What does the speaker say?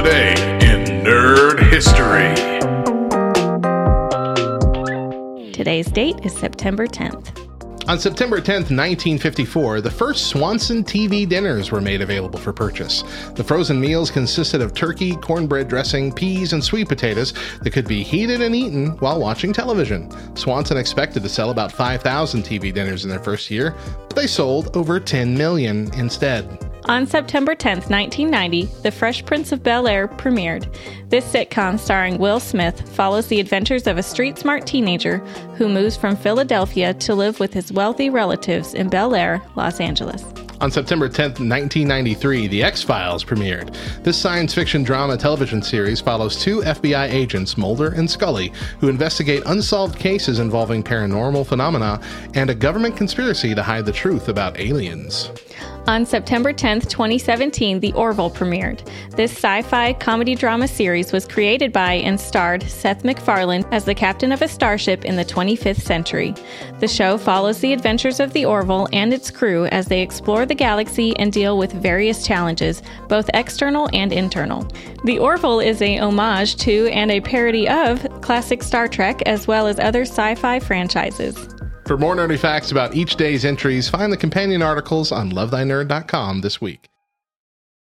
Today in Nerd History. Today's date is September 10th. On September 10th, 1954, the first Swanson TV dinners were made available for purchase. The frozen meals consisted of turkey, cornbread dressing, peas, and sweet potatoes that could be heated and eaten while watching television. Swanson expected to sell about 5,000 TV dinners in their first year, but they sold over 10 million instead. On September 10, 1990, The Fresh Prince of Bel Air premiered. This sitcom, starring Will Smith, follows the adventures of a street smart teenager who moves from Philadelphia to live with his wealthy relatives in Bel Air, Los Angeles. On September 10th, 1993, The X Files premiered. This science fiction drama television series follows two FBI agents, Mulder and Scully, who investigate unsolved cases involving paranormal phenomena and a government conspiracy to hide the truth about aliens. On September 10th, 2017, The Orville premiered. This sci fi comedy drama series was created by and starred Seth MacFarlane as the captain of a starship in the 25th century. The show follows the adventures of the Orville and its crew as they explore the galaxy and deal with various challenges, both external and internal. The Orville is a homage to and a parody of classic Star Trek as well as other sci fi franchises. For more nerdy facts about each day's entries, find the companion articles on lovethynerd.com this week.